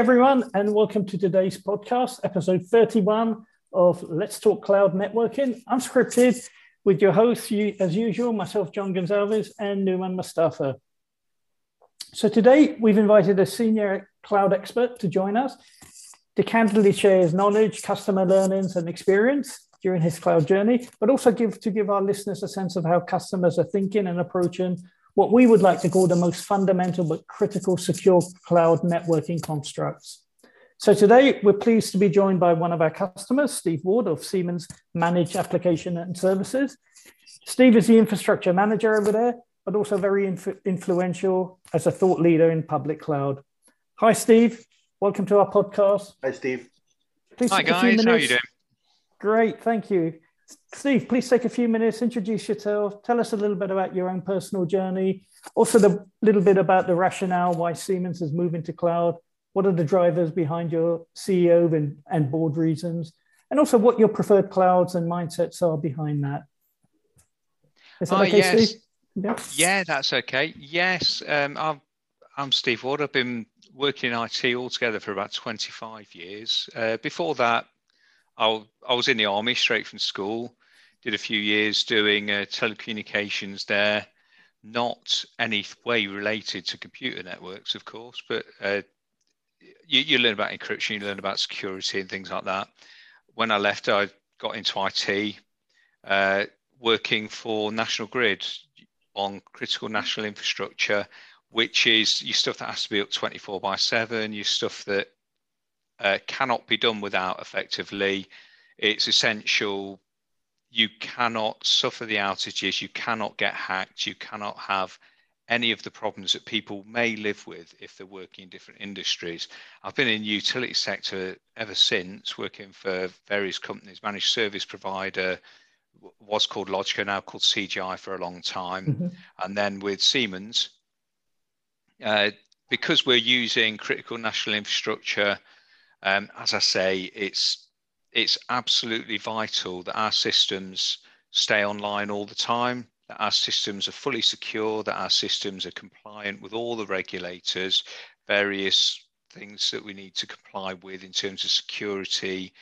Everyone, and welcome to today's podcast, episode 31 of Let's Talk Cloud Networking. Unscripted with your hosts, as usual, myself, John Gonzalez, and Numan Mustafa. So today we've invited a senior cloud expert to join us to candidly share his knowledge, customer learnings, and experience during his cloud journey, but also give to give our listeners a sense of how customers are thinking and approaching what we would like to call the most fundamental but critical secure cloud networking constructs. So today we're pleased to be joined by one of our customers, Steve Ward of Siemens Managed Application and Services. Steve is the infrastructure manager over there, but also very inf- influential as a thought leader in public cloud. Hi, Steve. Welcome to our podcast. Hi, Steve. Please Hi, guys. How are you doing? Great. Thank you. Steve, please take a few minutes, introduce yourself, tell us a little bit about your own personal journey, also a little bit about the rationale why Siemens is moving to cloud. What are the drivers behind your CEO and, and board reasons? And also what your preferred clouds and mindsets are behind that. Is that oh, okay, yes. Steve? Yeah. yeah, that's okay. Yes, um, I'm, I'm Steve Ward. I've been working in IT altogether for about 25 years. Uh, before that, I, I was in the army straight from school, did a few years doing uh, telecommunications there, not any way related to computer networks, of course, but uh, you, you learn about encryption, you learn about security and things like that. When I left, I got into IT, uh, working for National Grid on critical national infrastructure, which is your stuff that has to be up 24 by 7, your stuff that uh, cannot be done without effectively. It's essential. You cannot suffer the outages, you cannot get hacked, you cannot have any of the problems that people may live with if they're working in different industries. I've been in the utility sector ever since, working for various companies, managed service provider, was called Logica, now called CGI for a long time. Mm-hmm. And then with Siemens, uh, because we're using critical national infrastructure um, as I say, it's it's absolutely vital that our systems stay online all the time, that our systems are fully secure, that our systems are compliant with all the regulators, various things that we need to comply with in terms of security,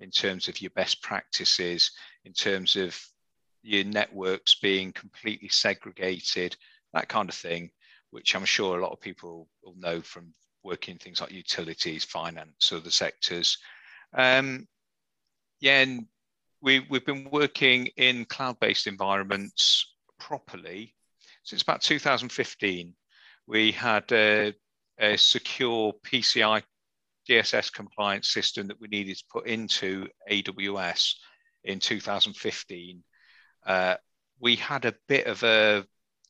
in terms of your best practices, in terms of your networks being completely segregated, that kind of thing, which I'm sure a lot of people will know from working things like utilities, finance, other sectors. Um, yeah, and we, we've been working in cloud-based environments properly since about 2015. We had a, a secure PCI DSS compliance system that we needed to put into AWS in 2015. Uh, we had a bit of a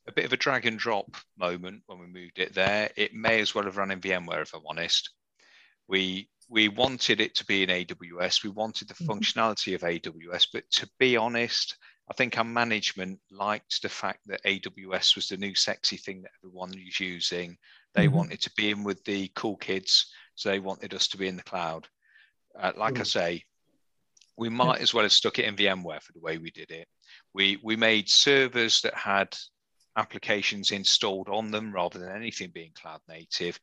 a bit of a drag and drop moment when we moved it there. It may as well have run in VMware, if I'm honest. We we wanted it to be in AWS. We wanted the mm-hmm. functionality of AWS, but to be honest, I think our management liked the fact that AWS was the new sexy thing that everyone was using. They mm-hmm. wanted to be in with the cool kids, so they wanted us to be in the cloud. Uh, like mm-hmm. I say, we might yeah. as well have stuck it in VMware for the way we did it. We we made servers that had applications installed on them rather than anything being cloud native.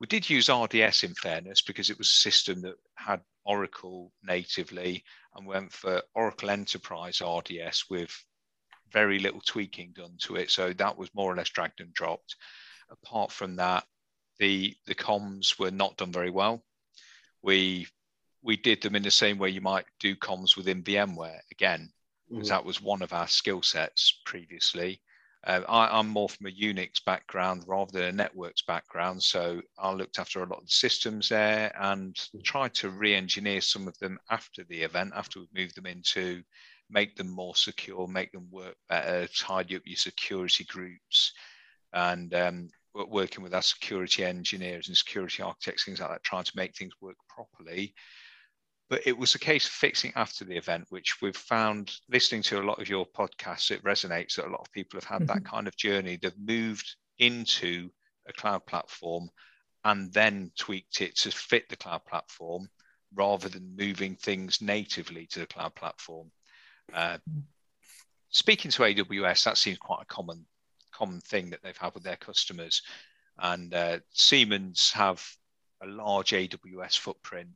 We did use RDS in fairness because it was a system that had Oracle natively and went for Oracle Enterprise RDS with very little tweaking done to it. So that was more or less dragged and dropped. Apart from that, the the comms were not done very well. We we did them in the same way you might do comms within VMware again, because mm-hmm. that was one of our skill sets previously. Uh, I, am more from a Unix background rather than a networks background, so I looked after a lot of the systems there and tried to re-engineer some of them after the event, after we've moved them into make them more secure, make them work better, tidy up your security groups, and um, working with our security engineers and security architects, things like that, trying to make things work properly but it was a case of fixing after the event, which we've found listening to a lot of your podcasts, it resonates that a lot of people have had mm-hmm. that kind of journey. They've moved into a cloud platform and then tweaked it to fit the cloud platform rather than moving things natively to the cloud platform. Uh, speaking to AWS, that seems quite a common common thing that they've had with their customers. And uh, Siemens have a large AWS footprint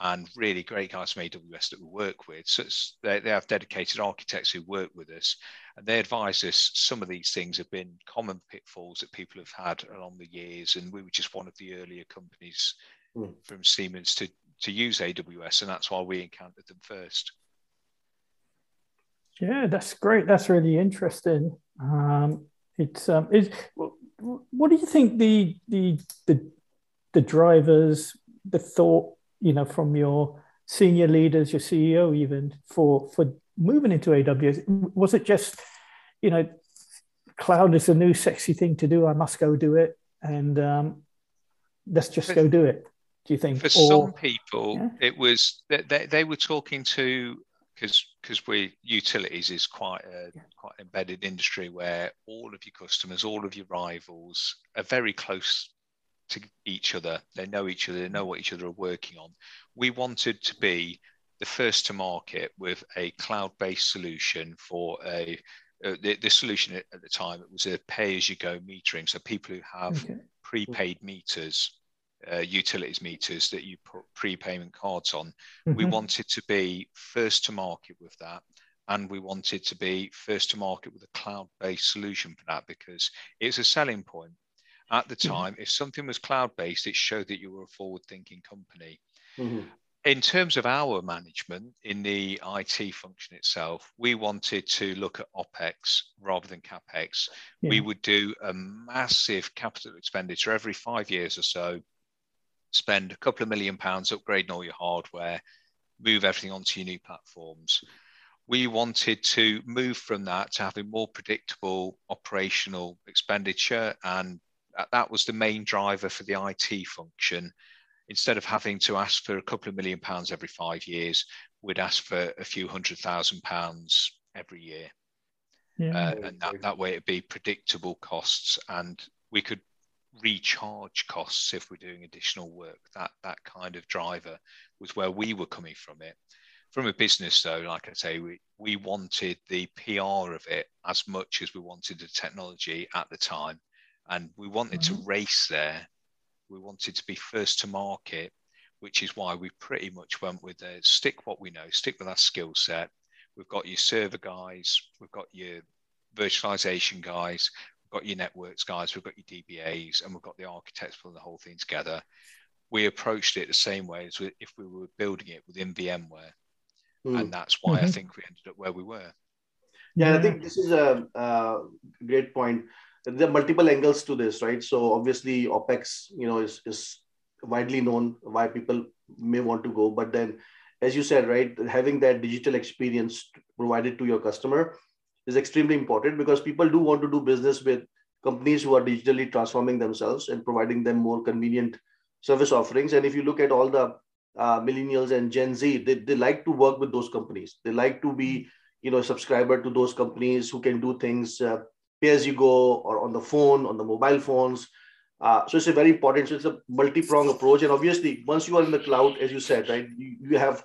and really great guys from AWS that we work with. So they, they have dedicated architects who work with us, and they advise us some of these things have been common pitfalls that people have had along the years, and we were just one of the earlier companies mm. from Siemens to to use AWS, and that's why we encountered them first. Yeah, that's great. That's really interesting. Um, it's um, is what do you think the the the the drivers, the thought, you know, from your senior leaders, your CEO, even for for moving into AWS? Was it just, you know, cloud is a new sexy thing to do. I must go do it, and um, let's just for, go do it. Do you think? For or, some people, yeah? it was they, they were talking to because because we utilities is quite a quite embedded industry where all of your customers, all of your rivals are very close to each other. They know each other. They know what each other are working on. We wanted to be the first to market with a cloud-based solution for a uh, the, the, solution at, the time it was a pay-as-you-go metering. So people who have okay. prepaid meters uh, utilities meters that you put prepayment cards on. Mm-hmm. We wanted to be first to market with that. And we wanted to be first to market with a cloud based solution for that because it's a selling point. At the mm-hmm. time, if something was cloud based, it showed that you were a forward thinking company. Mm-hmm. In terms of our management in the IT function itself, we wanted to look at OPEX rather than CAPEX. Yeah. We would do a massive capital expenditure every five years or so spend a couple of million pounds upgrading all your hardware, move everything onto your new platforms. We wanted to move from that to having more predictable operational expenditure, and that was the main driver for the IT function. Instead of having to ask for a couple of million pounds every five years, we'd ask for a few hundred thousand pounds every year. Yeah. Uh, and that, that way it'd be predictable costs and we could recharge costs if we're doing additional work. That that kind of driver was where we were coming from it. From a business though, like I say, we, we wanted the PR of it as much as we wanted the technology at the time. And we wanted mm-hmm. to race there. We wanted to be first to market, which is why we pretty much went with the stick what we know, stick with our skill set. We've got your server guys, we've got your virtualization guys, we've got your networks guys, we've got your DBAs, and we've got the architects pulling the whole thing together. We approached it the same way as if we were building it within VMware, mm. and that's why mm-hmm. I think we ended up where we were. Yeah, I think this is a, a great point. There are multiple angles to this, right? So obviously, OPEX, you know, is is widely known why people may want to go, but then, as you said, right, having that digital experience provided to your customer is extremely important because people do want to do business with companies who are digitally transforming themselves and providing them more convenient service offerings. And if you look at all the uh, millennials and Gen Z, they, they like to work with those companies. They like to be, you know, subscriber to those companies who can do things uh, pay as you go or on the phone, on the mobile phones. Uh, so it's a very important. So it's a multi-pronged approach. And obviously, once you are in the cloud, as you said, right, you, you have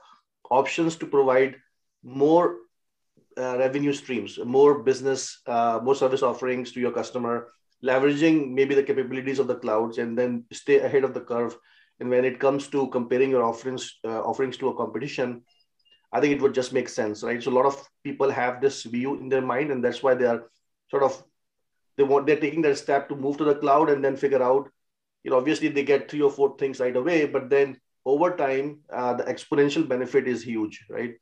options to provide more uh, revenue streams, more business, uh, more service offerings to your customer, leveraging maybe the capabilities of the clouds, and then stay ahead of the curve. And when it comes to comparing your offerings uh, offerings to a competition, I think it would just make sense, right? So a lot of people have this view in their mind, and that's why they are sort of they want they're taking that step to move to the cloud and then figure out, you know, obviously they get three or four things right away, but then over time, uh, the exponential benefit is huge, right?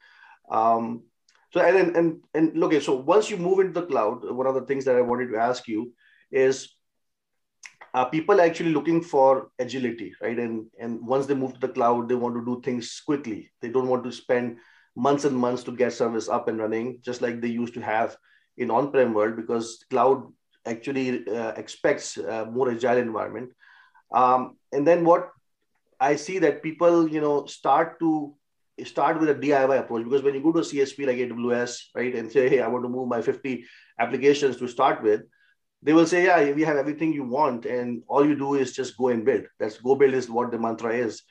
Um, so and and and okay, so once you move into the cloud, one of the things that I wanted to ask you is uh, people actually looking for agility, right? And and once they move to the cloud, they want to do things quickly. They don't want to spend months and months to get service up and running, just like they used to have in on-prem world, because cloud actually uh, expects a more agile environment. Um, and then what I see that people, you know, start to start with a DIY approach because when you go to a CSP like AWS, right, and say, hey, I want to move my 50 applications to start with, they will say, yeah, we have everything you want, and all you do is just go and build. That's go build is what the mantra is,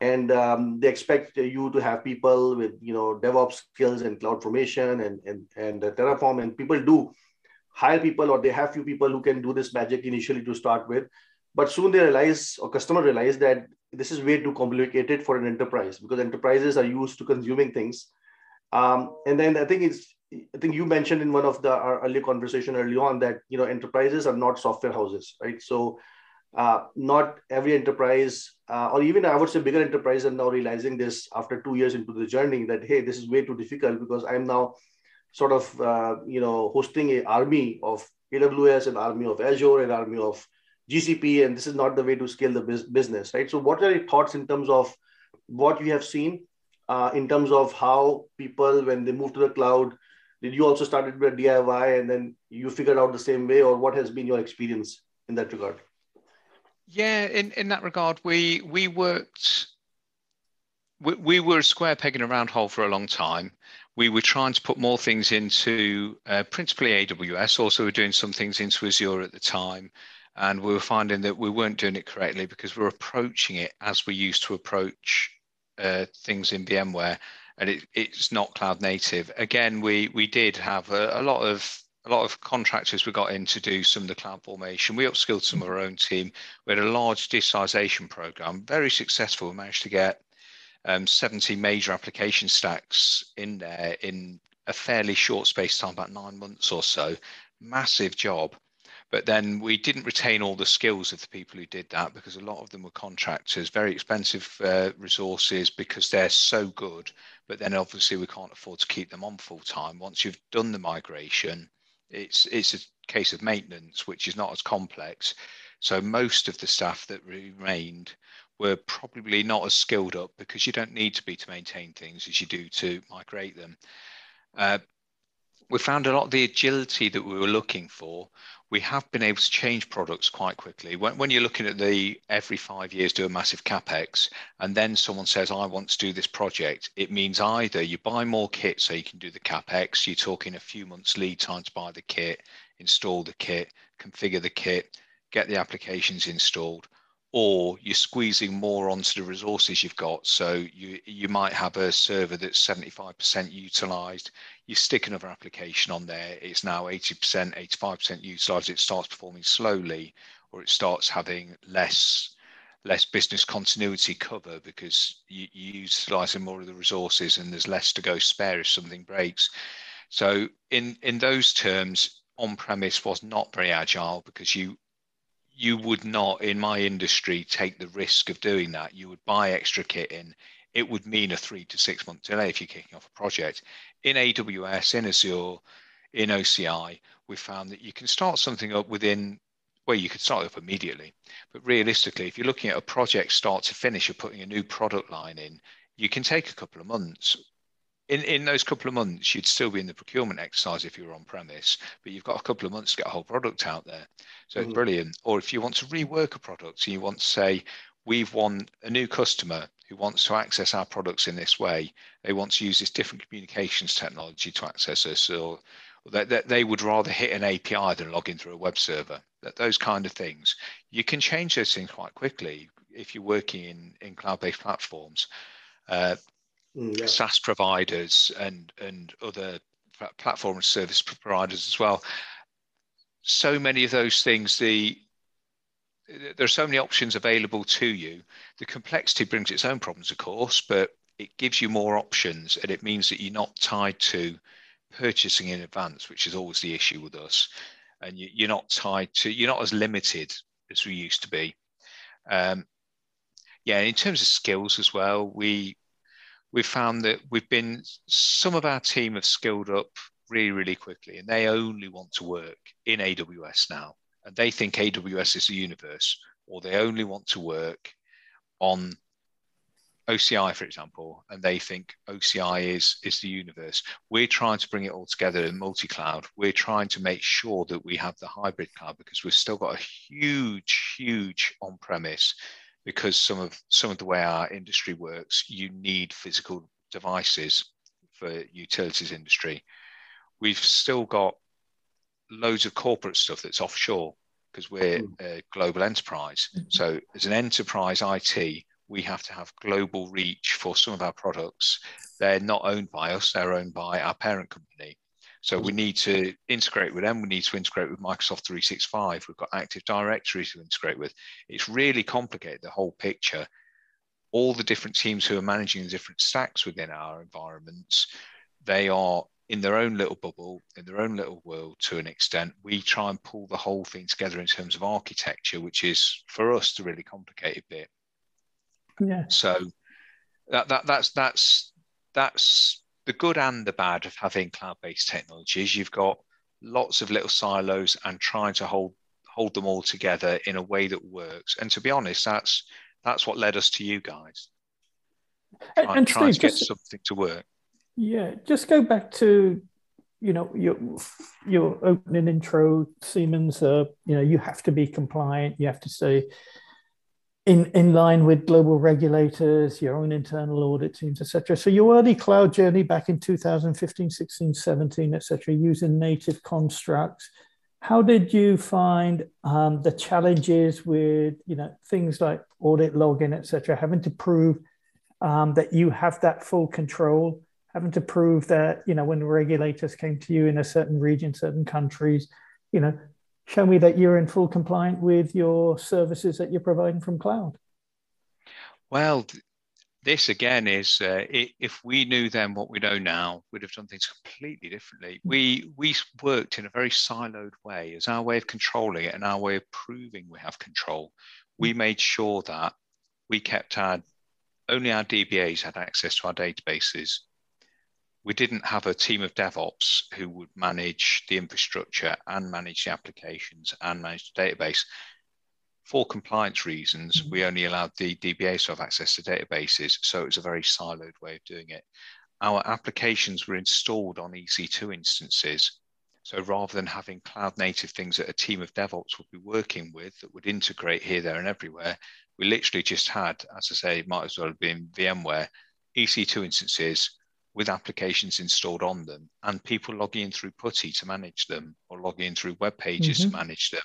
and um, they expect you to have people with you know DevOps skills and cloud formation and and and Terraform, and people do hire people or they have few people who can do this magic initially to start with, but soon they realize or customer realize that this is way too complicated for an enterprise because enterprises are used to consuming things. Um, and then I think it's I think you mentioned in one of the our earlier conversation early on that you know enterprises are not software houses, right? So uh, not every enterprise, uh, or even I would say bigger enterprises, are now realizing this after two years into the journey that hey, this is way too difficult because I'm now sort of uh, you know hosting an army of AWS, an army of Azure, an army of GCP, and this is not the way to scale the business, right? So, what are your thoughts in terms of what you have seen uh, in terms of how people, when they move to the cloud, did you also started with a DIY and then you figured out the same way, or what has been your experience in that regard? Yeah, in, in that regard, we we worked. We, we were a square peg in a round hole for a long time. We were trying to put more things into uh, principally AWS. Also, we were doing some things into Azure at the time, and we were finding that we weren't doing it correctly because we we're approaching it as we used to approach uh, things in VMware and it, it's not cloud native. Again, we we did have a, a, lot of a lot of contractors we got in to do some of the cloud formation. We upskilled some of our own team. We had a large digitalization program, very successful. We managed to get um, 70 major application stacks in there in a fairly short space time, about nine months or so. Massive job. But then we didn't retain all the skills of the people who did that because a lot of them were contractors, very expensive uh, resources because they're so good. But then obviously we can't afford to keep them on full time. Once you've done the migration, it's it's a case of maintenance, which is not as complex. So most of the staff that remained were probably not as skilled up because you don't need to be to maintain things as you do to migrate them. Uh, we found a lot of the agility that we were looking for we have been able to change products quite quickly. When, when, you're looking at the every five years do a massive capex, and then someone says, I want to do this project, it means either you buy more kit so you can do the capex, you're talking a few months lead time to buy the kit, install the kit, configure the kit, get the applications installed, or you're squeezing more onto the resources you've got. So you you might have a server that's 75% utilized. You stick another application on there, it's now 80%, 85% utilized. It starts performing slowly, or it starts having less less business continuity cover because you, you're utilizing more of the resources and there's less to go spare if something breaks. So in in those terms, on-premise was not very agile because you you would not, in my industry, take the risk of doing that. You would buy extra kit in. It would mean a three to six month delay if you're kicking off a project. In AWS, in Azure, in OCI, we found that you can start something up within, well, you could start up immediately. But realistically, if you're looking at a project start to finish, you're putting a new product line in, you can take a couple of months in, in those couple of months, you'd still be in the procurement exercise if you were on premise, but you've got a couple of months to get a whole product out there. So mm-hmm. it's brilliant. Or if you want to rework a product and you want to say, we've won a new customer who wants to access our products in this way, they want to use this different communications technology to access us, or that they, they, would rather hit an API than log in through a web server. That those kind of things, you can change those things quite quickly if you're working in in cloud-based platforms. Uh, yeah. SaaS providers and and other platform and service providers as well. So many of those things, the there are so many options available to you. The complexity brings its own problems, of course, but it gives you more options and it means that you're not tied to purchasing in advance, which is always the issue with us. And you, are not tied to, you're not as limited as we used to be. Um, yeah, in terms of skills as well, we we've found that we've been some of our team have skilled up really, really quickly, and they only want to work in AWS now, and they think AWS is the universe, or they only want to work on OCI, for example, and they think OCI is is the universe. We're trying to bring it all together in multi-cloud. We're trying to make sure that we have the hybrid cloud because we've still got a huge, huge on-premise because some of some of the way our industry works, you need physical devices for utilities industry. We've still got loads of corporate stuff that's offshore because we're hmm. a global enterprise. Mm-hmm. So as an enterprise IT, we have to have global reach for some of our products. They're not owned by us, they're owned by our parent company. So we need to integrate with them. We need to integrate with Microsoft 365. We've got Active Directory to integrate with. It's really complicated, the whole picture. all the different teams who are managing the different stacks within our environments, they are in their own little bubble, in their own little world to an extent. We try and pull the whole thing together in terms of architecture, which is for us the really complicated bit. Yeah. So that, that that's that's that's the good and the bad of having cloud-based technologies. You've got lots of little silos and trying to hold hold them all together in a way that works. And to be honest, that's that's what led us to you guys. And, and trying Steve, to get just, something to work. Yeah, just go back to you know your your opening intro, Siemens. Uh, you know, you have to be compliant. You have to stay in in line with global regulators, your own internal audit teams, etc. So your early cloud journey back in 2015, 16, 17, etc., using native constructs how did you find um, the challenges with you know things like audit login, etc., having to prove um, that you have that full control, having to prove that you know when regulators came to you in a certain region, certain countries, you know, show me that you're in full compliance with your services that you're providing from cloud. Well, this again is uh, if we knew then what we know now, we'd have done things completely differently. Hmm. We we worked in a very siloed way as our way of controlling it and our way of proving we have control. We hmm. made sure that we kept our only our DBAs had access to our databases. We didn't have a team of DevOps who would manage the infrastructure and manage the applications and manage the database for compliance reasons, mm-hmm. we only allowed the DBAs to have access to databases. So it was a very siloed way of doing it. Our applications were installed on EC2 instances. So rather than having cloud native things that a team of DevOps would be working with that would integrate here, there, and everywhere, we literally just had, as I say, might as well have been VMware, EC2 instances with applications installed on them and people logging in through PuTTY to manage them or logging in through web pages mm-hmm. to manage them.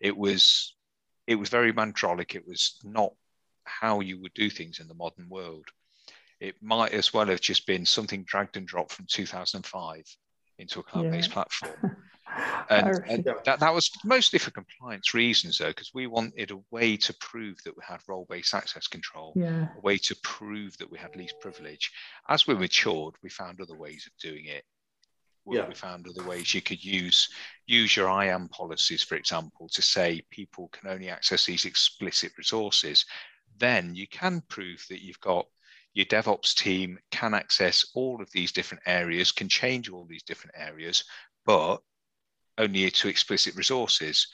It was it was very Mantrolic. It was not how you would do things in the modern world. It might as well have just been something dragged and dropped from 2005 into a cloud-based yeah. platform. And, oh, and that, that was mostly for compliance reasons, though, because we wanted a way to prove that we had role-based access control, yeah. a way to prove that we had least privilege. As we matured, we found other ways of doing it yeah. we found other ways you could use use your IAM policies, for example, to say people can only access these explicit resources. Then you can prove that you've got your DevOps team can access all of these different areas, can change all these different areas, but only to explicit resources,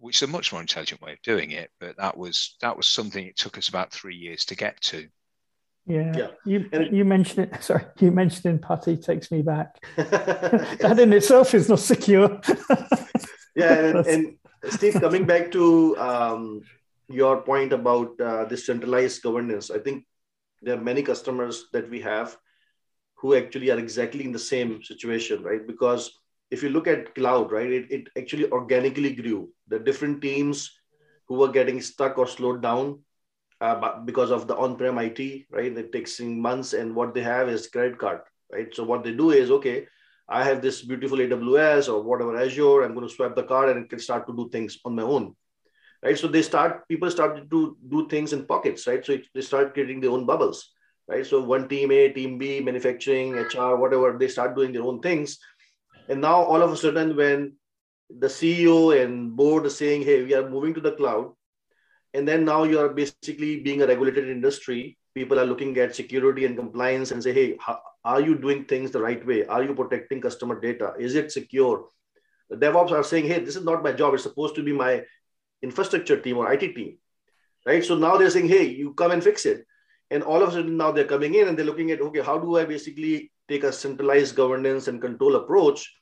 which is a much more intelligent way of doing it. But that was that was something it took us about three years to get to. Yeah. yeah. You it, you mentioned it. Sorry, you mentioned in PuTTY takes me back. that in itself is not secure. yeah, and, and, Steve, coming back to um, your point about uh, this centralized governance, I think there are many customers that we have who actually are exactly in the same situation, right? Because if you look at cloud, right, it, it actually organically grew. The different teams who were getting stuck or slowed down uh, because of the on-prem IT, right? It takes months, and what they have is credit card, right? So what they do is, okay, I have this beautiful AWS or whatever Azure. I'm going to swipe the card and it can start to do things on my own, right? So they start, people start to do things in pockets, right? So it, they start creating their own bubbles, right? So one team A, team B, manufacturing, HR, whatever, they start doing their own things, and now all of a sudden, when the CEO and board is saying, "Hey, we are moving to the cloud," and then now you are basically being a regulated industry people are looking at security and compliance and say hey are you doing things the right way? Are you protecting customer data? Is it secure? The devops are saying hey this is not my job. It's supposed to be my infrastructure team or it team. Right? So now they're saying hey you come and fix it. And all of a sudden now they're coming in and they're looking at okay how do i basically take a centralized governance and control approach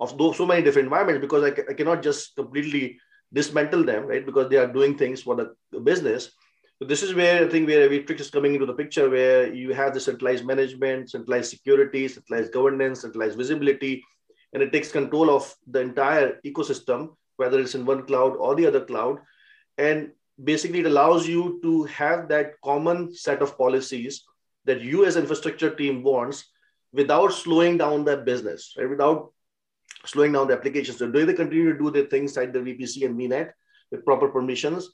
of those so many different environments because I, I cannot just completely dismantle them, right? Because they are doing things for the business. So this is where I think where Aviatrix is coming into the picture, where you have the centralized management, centralized security, centralized governance, centralized visibility, and it takes control of the entire ecosystem, whether it's in one cloud or the other cloud. And basically, it allows you to have that common set of policies that you as infrastructure team wants without slowing down that business, right? Without slowing down the application. So do they continue to do their things like the VPC and VNet with proper permissions?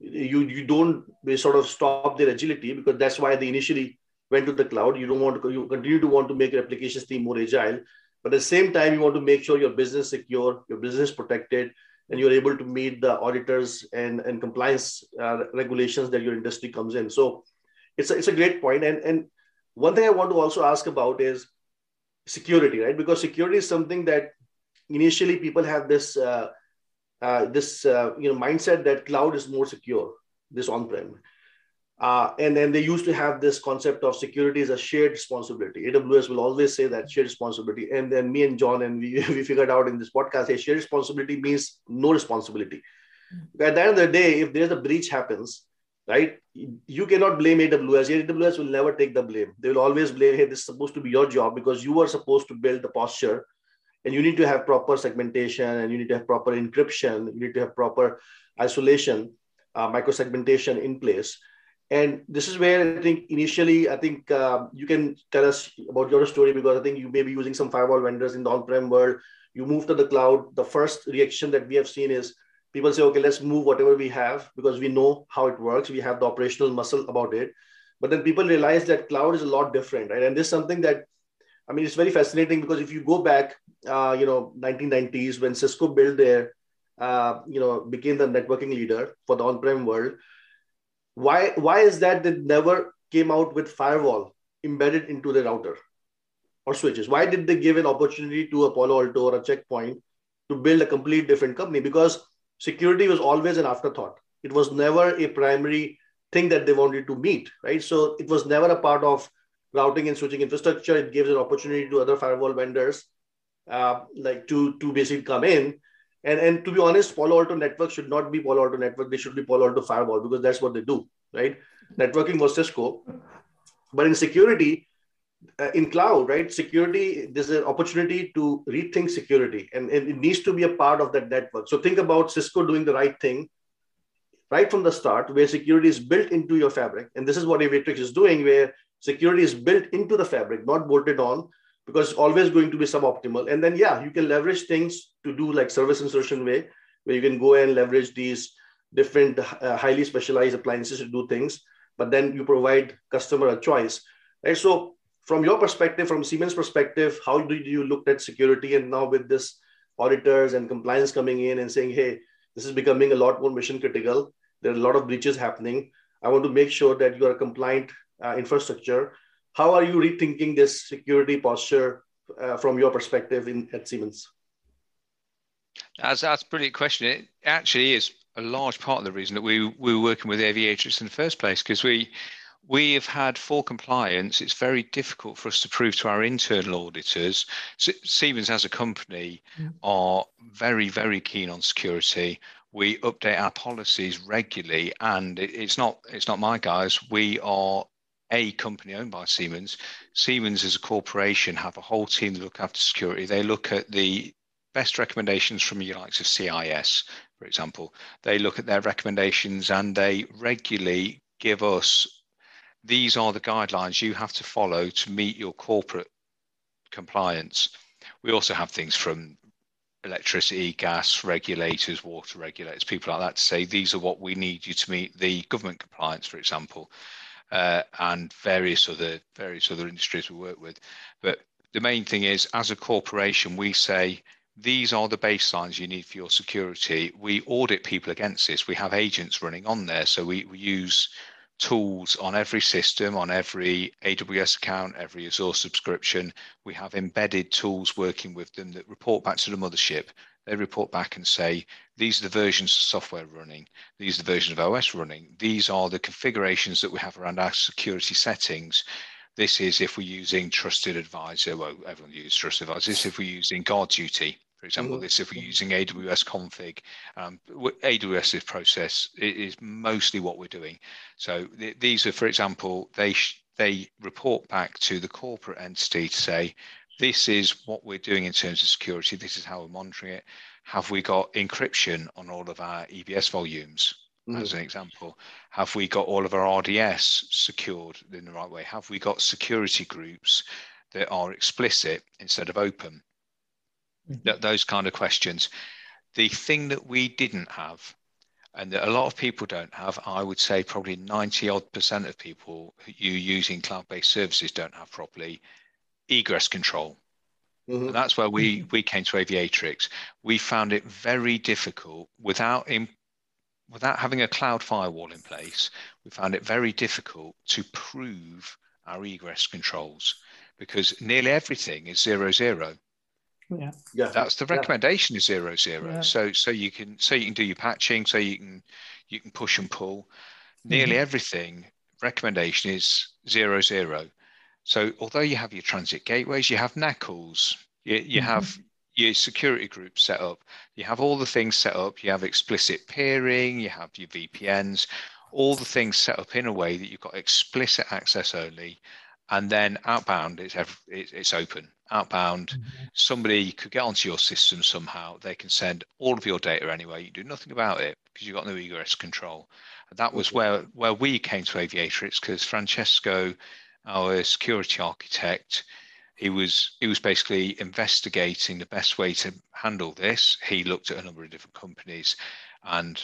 you you don't sort of stop their agility because that's why they initially went to the cloud. You don't want to you continue to want to make your applications team more agile, but at the same time you want to make sure your business secure, your business protected, and you're able to meet the auditors and and compliance uh, regulations that your industry comes in. So it's a, it's a great point. And and one thing I want to also ask about is security, right? Because security is something that initially people have this. Uh, uh, this uh, you know mindset that cloud is more secure, this on-prem. Uh, and then they used to have this concept of security as a shared responsibility. AWS will always say that shared responsibility. And then me and John and we, we figured out in this podcast, hey, shared responsibility means no responsibility. Mm-hmm. At the end of the day, if there's a breach happens, right, you cannot blame AWS. AWS will never take the blame. They will always blame, hey, this is supposed to be your job because you are supposed to build the posture and you need to have proper segmentation and you need to have proper encryption you need to have proper isolation uh, microsegmentation in place and this is where i think initially i think uh, you can tell us about your story because i think you may be using some firewall vendors in the on-prem world you move to the cloud the first reaction that we have seen is people say okay let's move whatever we have because we know how it works we have the operational muscle about it but then people realize that cloud is a lot different right and this is something that I mean, it's very fascinating because if you go back, uh, you know, 1990s when Cisco built their, uh, you know, became the networking leader for the on-prem world. Why why is that they never came out with firewall embedded into the router or switches? Why did they give an opportunity to a Palo Alto or a Checkpoint to build a complete different company? Because security was always an afterthought. It was never a primary thing that they wanted to meet, right? So it was never a part of routing and switching infrastructure. It gives an opportunity to other firewall vendors uh, like to, to basically come in. And, and to be honest, Palo Alto Network should not be Palo Alto Network. They should be Palo Alto Firewall because that's what they do, right? Networking was Cisco. But in security, uh, in cloud, right? Security, there's an opportunity to rethink security and, and it needs to be a part of that network. So think about Cisco doing the right thing right from the start, where security is built into your fabric. And this is what Aviatrix is doing, where security is built into the fabric, not bolted on, because it's always going to be suboptimal. And then, yeah, you can leverage things to do like service insertion way, where you can go and leverage these different uh, highly specialized appliances to do things, but then you provide customer a choice. Right? So from your perspective, from Siemens perspective, how did you look at security? And now with this auditors and compliance coming in and saying, hey, this is becoming a lot more mission critical. There are a lot of breaches happening. I want to make sure that you are a compliant uh, infrastructure. How are you rethinking this security posture uh, from your perspective in at Siemens? That's that's a brilliant question. It actually is a large part of the reason that we, we were working with Aviatrix in the first place because we we have had for compliance. It's very difficult for us to prove to our internal auditors. Siemens as a company mm. are very very keen on security we update our policies regularly and it's not it's not my guys we are a company owned by Siemens. Siemens as a corporation have a whole team that look after security. They look at the best recommendations from your likes of CIS, for example. They look at their recommendations and they regularly give us these are the guidelines you have to follow to meet your corporate compliance. We also have things from electricity, gas regulators, water regulators, people like that to say these are what we need you to meet the government compliance, for example uh, and various other various other industries we work with. But the main thing is, as a corporation, we say these are the baselines you need for your security. We audit people against this. We have agents running on there, so we, we use tools on every system, on every AWS account, every Azure subscription. We have embedded tools working with them that report back to the mothership they report back and say, these are the versions of software running, these are the versions of OS running, these are the configurations that we have around our security settings. This is if we're using trusted advisor, well, everyone uses trusted advisor. This is if we're using guard duty, for example, mm-hmm. this if we're using AWS config. Um, AWS's process is mostly what we're doing. So th- these are, for example, they sh- they report back to the corporate entity to say this is what we're doing in terms of security. This is how we're monitoring it. Have we got encryption on all of our EBS volumes? Mm-hmm. As an example, have we got all of our RDS secured in the right way? Have we got security groups that are explicit instead of open? Mm-hmm. Th- those kind of questions. The thing that we didn't have and that a lot of people don't have. I would say probably 90 odd percent of people you using cloud-based services don't have properly egress control. Mm-hmm. That's where we we came to Aviatrix. We found it very difficult without in, without having a cloud firewall in place. We found it very difficult to prove our egress controls because nearly everything is zero zero. Yeah. yeah. That's the recommendation yeah. is zero zero. Yeah. So so you can so you can do your patching, so you can you can push and pull. Nearly mm-hmm. everything recommendation is zero zero. So although you have your transit gateways, you have NACLs, you, you mm-hmm. have your security groups set up, you have all the things set up, you have explicit peering, you have your VPNs, all the things set up in a way that you've got explicit access only, and then outbound it's it's open. Outbound, mm-hmm. somebody could get onto your system somehow. They can send all of your data anyway. You do nothing about it because you've got no egress control. And that was where where we came to Aviatrix because Francesco our security architect, he was he was basically investigating the best way to handle this. He looked at a number of different companies, and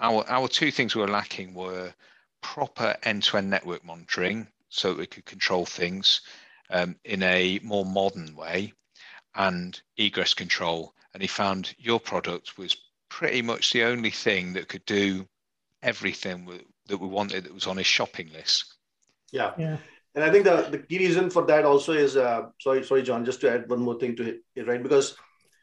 our our two things we were lacking were proper end-to-end network monitoring, so we could control things um, in a more modern way, and egress control. And he found your product was pretty much the only thing that could do everything that we wanted that was on his shopping list. Yeah. Yeah and I think the, the key reason for that also is uh, sorry sorry John just to add one more thing to it right because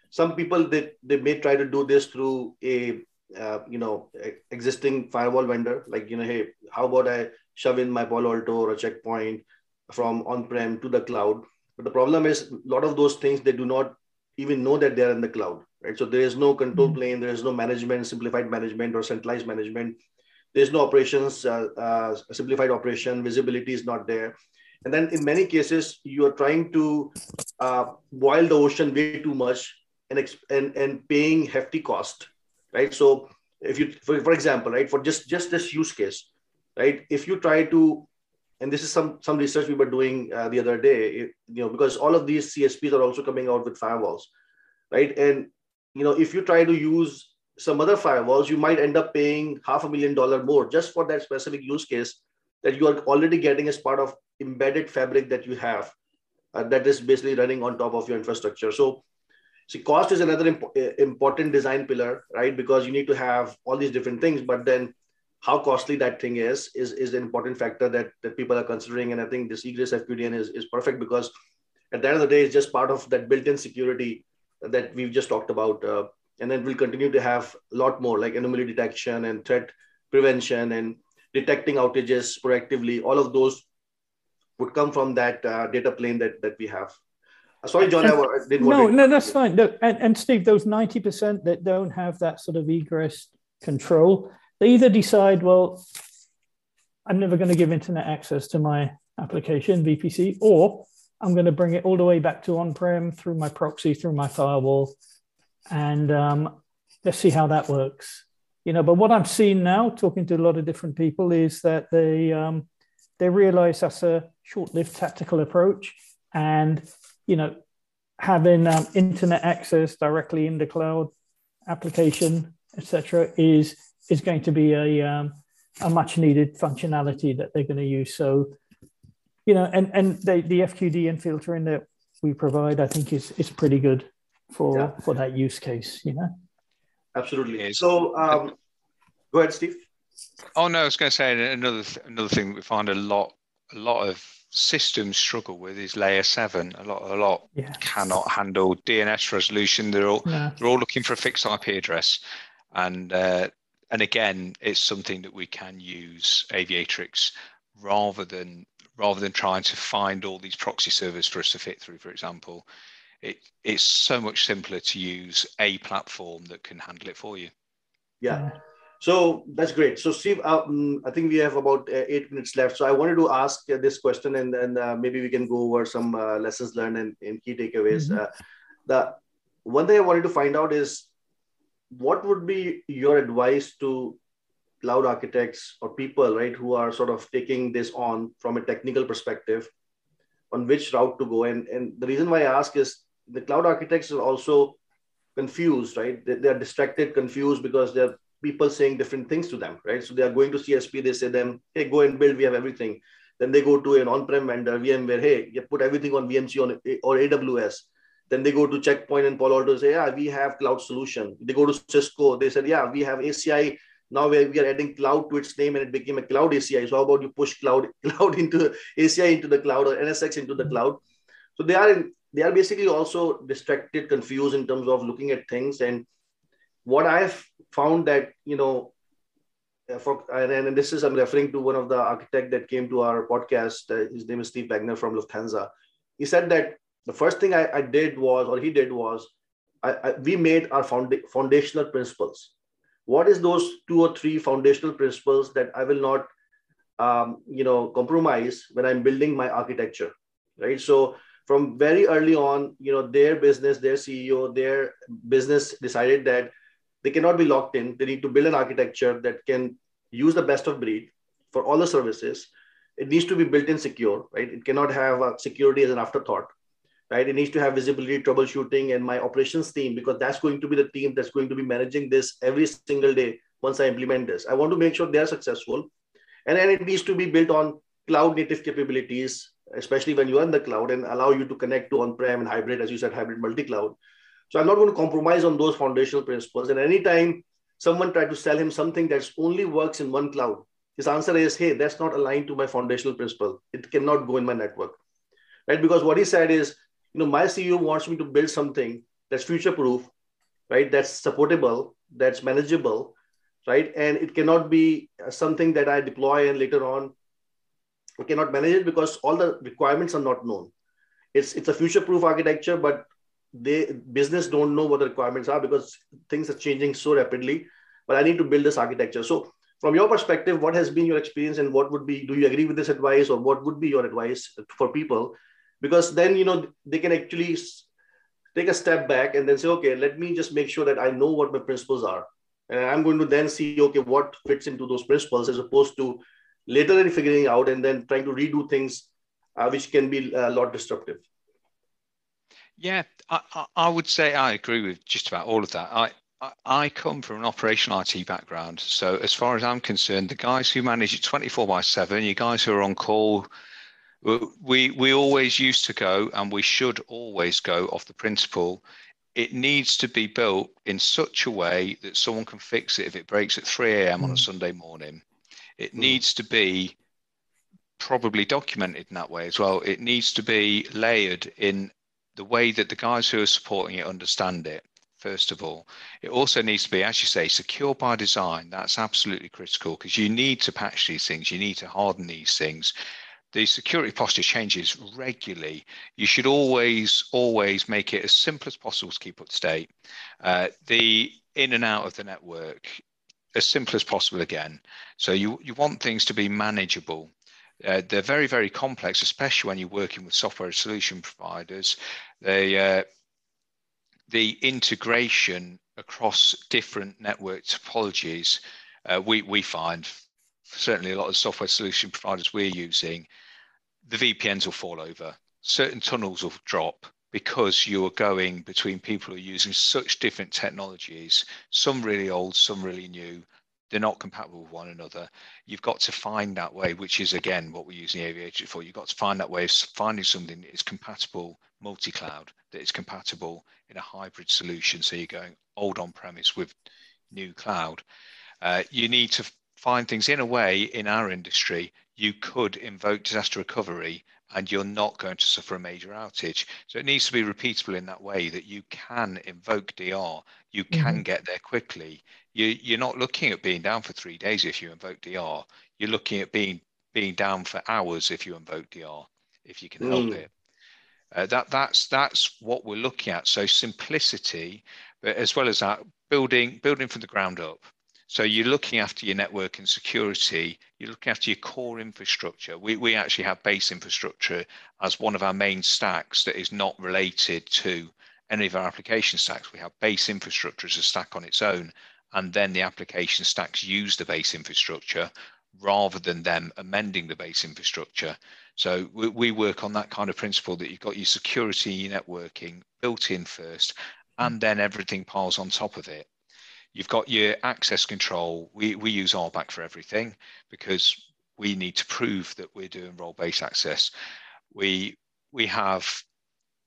some people they, they may try to do this through a uh, you know existing firewall vendor like you know hey how about I shove in my Palo Alto or a checkpoint from on-prem to the cloud but the problem is a lot of those things they do not even know that they're in the cloud right so there is no control mm-hmm. plane there is no management simplified management or centralized management there's no operations, uh, uh, simplified operation, visibility is not there. And then in many cases, you are trying to uh, boil the ocean way too much and, and, and paying hefty cost, right? So if you, for, for example, right, for just, just this use case, right, if you try to, and this is some, some research we were doing uh, the other day, you know, because all of these CSPs are also coming out with firewalls, right? And, you know, if you try to use some other firewalls, you might end up paying half a million dollar more just for that specific use case that you are already getting as part of embedded fabric that you have uh, that is basically running on top of your infrastructure. So, see, cost is another imp- uh, important design pillar, right? Because you need to have all these different things, but then how costly that thing is is is an important factor that that people are considering. And I think this egress FQDN is is perfect because at the end of the day, it's just part of that built-in security that we've just talked about. Uh, and then we'll continue to have a lot more like anomaly detection and threat prevention and detecting outages proactively all of those would come from that uh, data plane that, that we have uh, sorry john and, I didn't want no no that's fine no, and, and steve those 90% that don't have that sort of egress control they either decide well i'm never going to give internet access to my application vpc or i'm going to bring it all the way back to on-prem through my proxy through my firewall and um, let's see how that works. You know, but what I'm seeing now, talking to a lot of different people, is that they um, they realize that's a short-lived tactical approach, and you know, having um, internet access directly in the cloud application, etc., is is going to be a um, a much needed functionality that they're going to use. So, you know, and and the, the and filtering that we provide, I think, is is pretty good for yeah. for that use case you know absolutely so um, go ahead steve oh no i was going to say another another thing we find a lot a lot of systems struggle with is layer seven a lot a lot yeah. cannot handle dns resolution they're all no. they're all looking for a fixed ip address and uh, and again it's something that we can use aviatrix rather than rather than trying to find all these proxy servers for us to fit through for example it, it's so much simpler to use a platform that can handle it for you. Yeah. So that's great. So Steve, um, I think we have about uh, eight minutes left. So I wanted to ask uh, this question, and then uh, maybe we can go over some uh, lessons learned and, and key takeaways. Mm-hmm. Uh, the one thing I wanted to find out is what would be your advice to cloud architects or people, right, who are sort of taking this on from a technical perspective, on which route to go? And and the reason why I ask is the cloud architects are also confused, right? They, they are distracted, confused because they're people saying different things to them, right? So they are going to CSP, they say them, hey, go and build, we have everything. Then they go to an on-prem vendor, VMware, hey, you put everything on VMC on, or AWS. Then they go to Checkpoint and Palo Alto, say, yeah, we have cloud solution. They go to Cisco, they said, yeah, we have ACI. Now we are adding cloud to its name and it became a cloud ACI. So how about you push cloud, cloud into ACI into the cloud or NSX into the cloud? So they are in, they are basically also distracted, confused in terms of looking at things. And what I've found that, you know, for, and, and this is, I'm referring to one of the architect that came to our podcast. Uh, his name is Steve Wagner from Lufthansa. He said that the first thing I, I did was, or he did was, I, I, we made our founda- foundational principles. What is those two or three foundational principles that I will not, um, you know, compromise when I'm building my architecture, right? So from very early on, you know, their business, their CEO, their business decided that they cannot be locked in. They need to build an architecture that can use the best of breed for all the services. It needs to be built in secure, right? It cannot have security as an afterthought right? It needs to have visibility, troubleshooting, and my operations team, because that's going to be the team that's going to be managing this every single day once I implement this. I want to make sure they're successful. And then it needs to be built on cloud native capabilities, especially when you're in the cloud and allow you to connect to on-prem and hybrid, as you said, hybrid multi-cloud. So I'm not going to compromise on those foundational principles. And anytime someone tried to sell him something that only works in one cloud, his answer is, hey, that's not aligned to my foundational principle. It cannot go in my network. Right? Because what he said is, you know, my CEO wants me to build something that's future proof, right? That's supportable, that's manageable, right? And it cannot be uh, something that I deploy and later on I cannot manage it because all the requirements are not known. It's it's a future proof architecture, but they business don't know what the requirements are because things are changing so rapidly. But I need to build this architecture. So from your perspective, what has been your experience and what would be, do you agree with this advice or what would be your advice for people because then you know they can actually take a step back and then say okay let me just make sure that i know what my principles are. And i'm going to then see okay what fits into those principles as opposed to later in figuring out and then trying to redo things uh, which can be a lot disruptive. Yeah I, I would say i agree with just about all of that. I I come from an operational IT background. So, as far as I'm concerned, the guys who manage it 24 by 7, you guys who are on call we we always used to go and we should always go off the principle it needs to be built in such a way that someone can fix it if it breaks at 3 a.m. Mm. on a mm. Sunday morning. It mm. needs to be probably documented in that way as well. It needs to be layered in the way that the guys who are supporting it understand it, first of all. It also needs to be, as you say, secure by design. That's absolutely critical because you need to patch these things, you need to harden these things the security posture changes regularly. You should always, always make it as simple as possible to keep up to date. Uh, the in and out of the network, as simple as possible again. So you, you want things to be manageable. Uh, they're very, very complex, especially when you're working with software solution providers. They, uh, the integration across different network topologies, uh, we, we find certainly a lot of software solution providers we're using, the VPNs will fall over. Certain tunnels will drop because you are going between people who are using such different technologies, some really old, some really new. They're not compatible with one another. You've got to find that way, which is again what we're using Aviatrix for. You've got to find that way of finding something that is compatible multi-cloud, that is compatible in a hybrid solution. So you're going old on-premise with new cloud. Uh, you need to find things in a way in our industry you could invoke disaster recovery and you're not going to suffer a major outage. So it needs to be repeatable in that way that you can invoke DR, you can mm-hmm. get there quickly. You, you're not looking at being down for three days if you invoke DR. You're looking at being being down for hours if you invoke DR, if you can help mm. it. Uh, that that's that's what we're looking at. So simplicity, but as well as that, building building from the ground up. So you're looking after your network and security, you're looking after your core infrastructure. We, we actually have base infrastructure as one of our main stacks that is not related to any of our application stacks. We have base infrastructure as a stack on its own, and then the application stacks use the base infrastructure rather than them amending the base infrastructure. So we, we work on that kind of principle that you've got your security, your networking built in first, and then everything piles on top of it. You've got your access control. We, we use RBAC for everything because we need to prove that we're doing role-based access. We, we have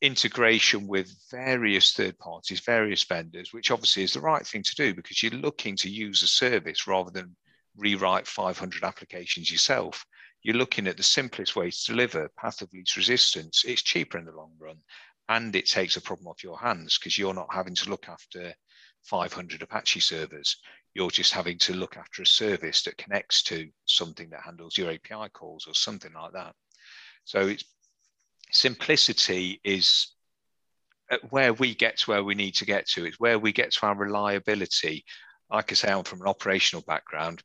integration with various third parties, various vendors, which obviously is the right thing to do because you're looking to use a service rather than rewrite 500 applications yourself. You're looking at the simplest way to deliver path of least resistance. It's cheaper in the long run and it takes a problem off your hands because you're not having to look after 500 Apache servers. You're just having to look after a service that connects to something that handles your API calls or something like that. So it's, simplicity is uh, where we get to where we need to get to. It's where we get to our reliability. Like I say, I'm from an operational background.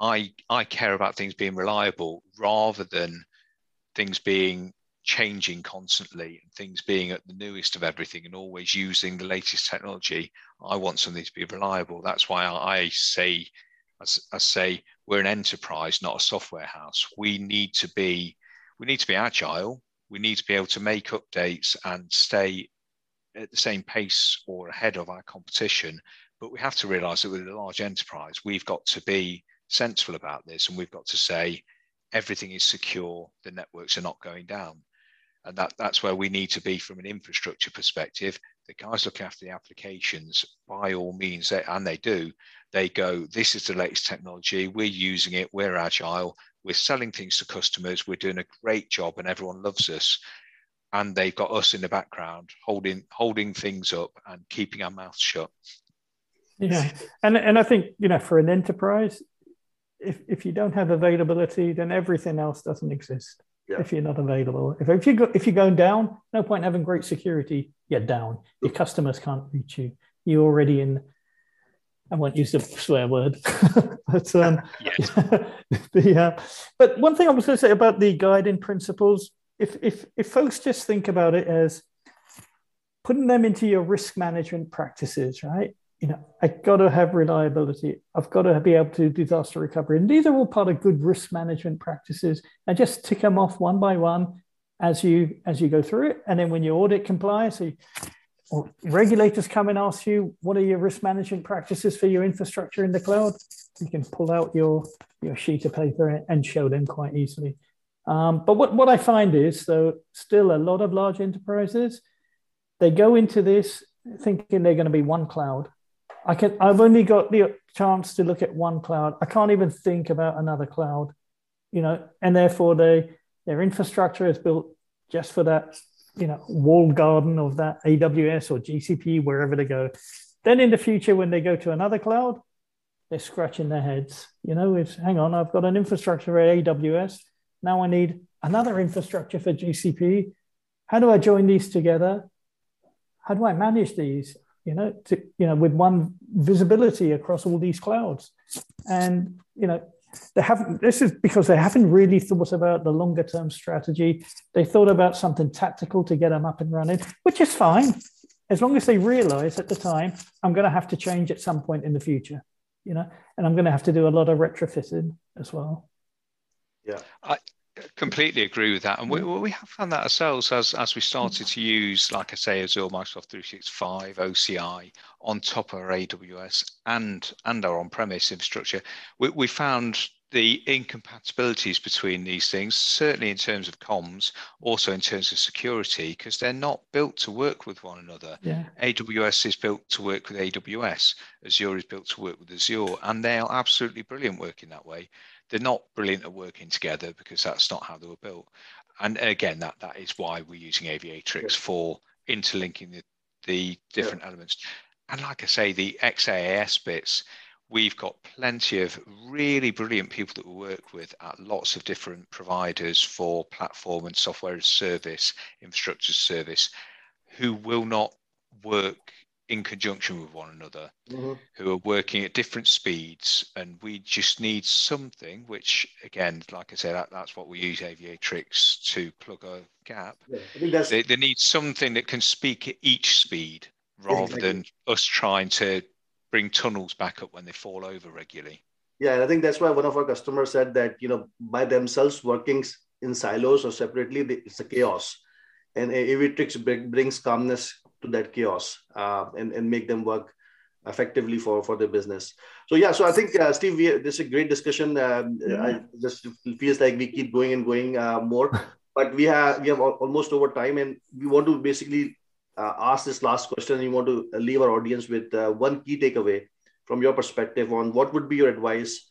I I care about things being reliable rather than things being changing constantly and things being at the newest of everything and always using the latest technology. I want something to be reliable. That's why I say, I say, we're an enterprise, not a software house. We need to be, we need to be agile. We need to be able to make updates and stay at the same pace or ahead of our competition. But we have to realize that with a large enterprise, we've got to be sensible about this and we've got to say everything is secure, the networks are not going down. And that, that's where we need to be from an infrastructure perspective. The guys look after the applications by all means, they, and they do. They go, this is the latest technology. We're using it. We're agile. We're selling things to customers. We're doing a great job, and everyone loves us. And they've got us in the background holding holding things up and keeping our mouths shut. Yeah, and and I think you know for an enterprise, if if you don't have availability, then everything else doesn't exist yeah. if you're not available. If, if you go, if you're going down, no point having great security. You're down. Your customers can't reach you. You're already in. I won't use the swear word, but um, the, uh, but one thing I was going to say about the guiding principles, if if if folks just think about it as putting them into your risk management practices, right? You know, I got to have reliability. I've got to be able to do disaster recovery. And these are all part of good risk management practices. And just tick them off one by one as you as you go through it. And then when you audit compliance, or regulators come and ask you, what are your risk management practices for your infrastructure in the cloud? You can pull out your, your sheet of paper and show them quite easily. Um, but what, what I find is, though, still a lot of large enterprises, they go into this thinking they're going to be one cloud I can. I've only got the chance to look at one cloud. I can't even think about another cloud, you know, and therefore they their infrastructure is built just for that, you know, walled garden of that AWS or GCP wherever they go. Then in the future, when they go to another cloud, they're scratching their heads. You know, it's hang on, I've got an infrastructure at AWS. Now I need another infrastructure for GCP. How do I join these together? How do I manage these? You know, to, you know, with one visibility across all these clouds. And, you know, they haven't, this is because they haven't really thought about the longer term strategy. They thought about something tactical to get them up and running, which is fine. As long as they realize at the time, I'm going to have to change at some point in the future, you know, and I'm going to have to do a lot of retrofitting as well. Yeah. I, completely agree with that, and we, mm. we have found that ourselves as as we started to use, like I say, Azure, Microsoft 365, OCI on top of our AWS and and our on-premise infrastructure. We, we found the incompatibilities between these things, certainly in terms of comms, also in terms of security, because they're not built to work with one another. Yeah. AWS is built to work with AWS, Azure is built to work with Azure, and they are absolutely brilliant working that way they're not brilliant at working together because that's not how they were built. And again, that that is why we're using Aviatrix yeah. for interlinking the, the different yeah. elements. And like I say, the XaaS bits, we've got plenty of really brilliant people that we work with at lots of different providers for platform and software as service, infrastructure service, who will not work in conjunction with one another mm-hmm. who are working at different speeds and we just need something which again like i said that, that's what we use aviatrix to plug a gap yeah, they, they, need something that can speak at each speed rather exactly. than us trying to bring tunnels back up when they fall over regularly yeah and i think that's why one of our customers said that you know by themselves working in silos or separately it's a chaos and aviatrix brings calmness to that chaos uh, and, and make them work effectively for for their business. So yeah, so I think uh, Steve, we, this is a great discussion. Um, yeah. I just feels like we keep going and going uh, more, but we have we have almost over time, and we want to basically uh, ask this last question. And we want to leave our audience with uh, one key takeaway from your perspective on what would be your advice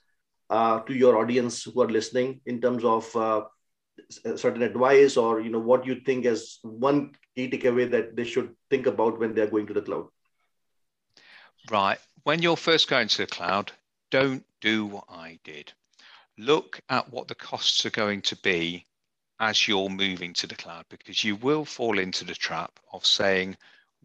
uh, to your audience who are listening in terms of uh, certain advice or you know what you think as one key takeaway that they should think about when they're going to the cloud? Right. When you're first going to the cloud don't do what i did. Look at what the costs are going to be as you're moving to the cloud because you will fall into the trap of saying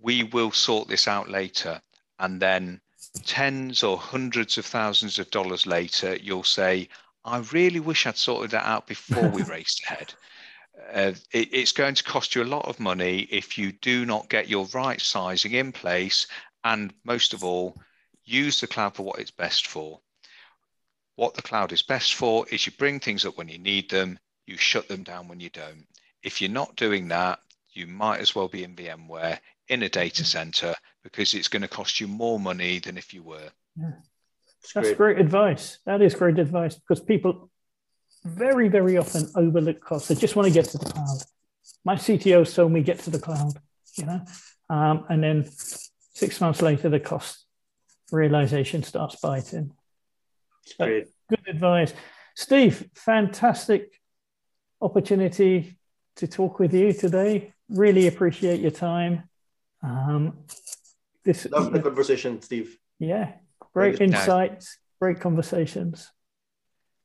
we will sort this out later and then tens or hundreds of thousands of dollars later, you'll say, I really wish I'd sorted that out before we raced ahead. Uh, it, it's going to cost you a lot of money if you do not get your right sizing in place. And most of all, use the cloud for what it's best for. What the cloud is best for is you bring things up when you need them, you shut them down when you don't. If you're not doing that, you might as well be in VMware in a data center because it's going to cost you more money than if you were. Yeah. That's great. great advice. That is great advice because people very, very often overlook costs. They just want to get to the cloud. My CTO told me get to the cloud, you know, um, and then six months later, the cost realization starts biting. Great. Good advice. Steve, fantastic opportunity to talk with you today. Really appreciate your time. Um, this love the conversation, Steve. Yeah, great insights, great conversations.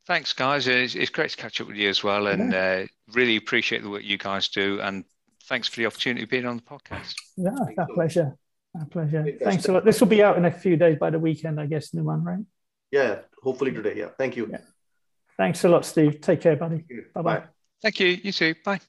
Thanks, guys. It's, it's, great to catch up with you as well, and yeah. uh, really appreciate the work you guys do. And thanks for the opportunity of being on the podcast. Yeah, our pleasure. Our pleasure. Thanks a lot. This will be out in a few days by the weekend, I guess, Numan, right? Yeah, hopefully today. Yeah. Thank you. Yeah. Thanks a lot, Steve. Take care, buddy. Bye bye. Thank you. You too. Bye.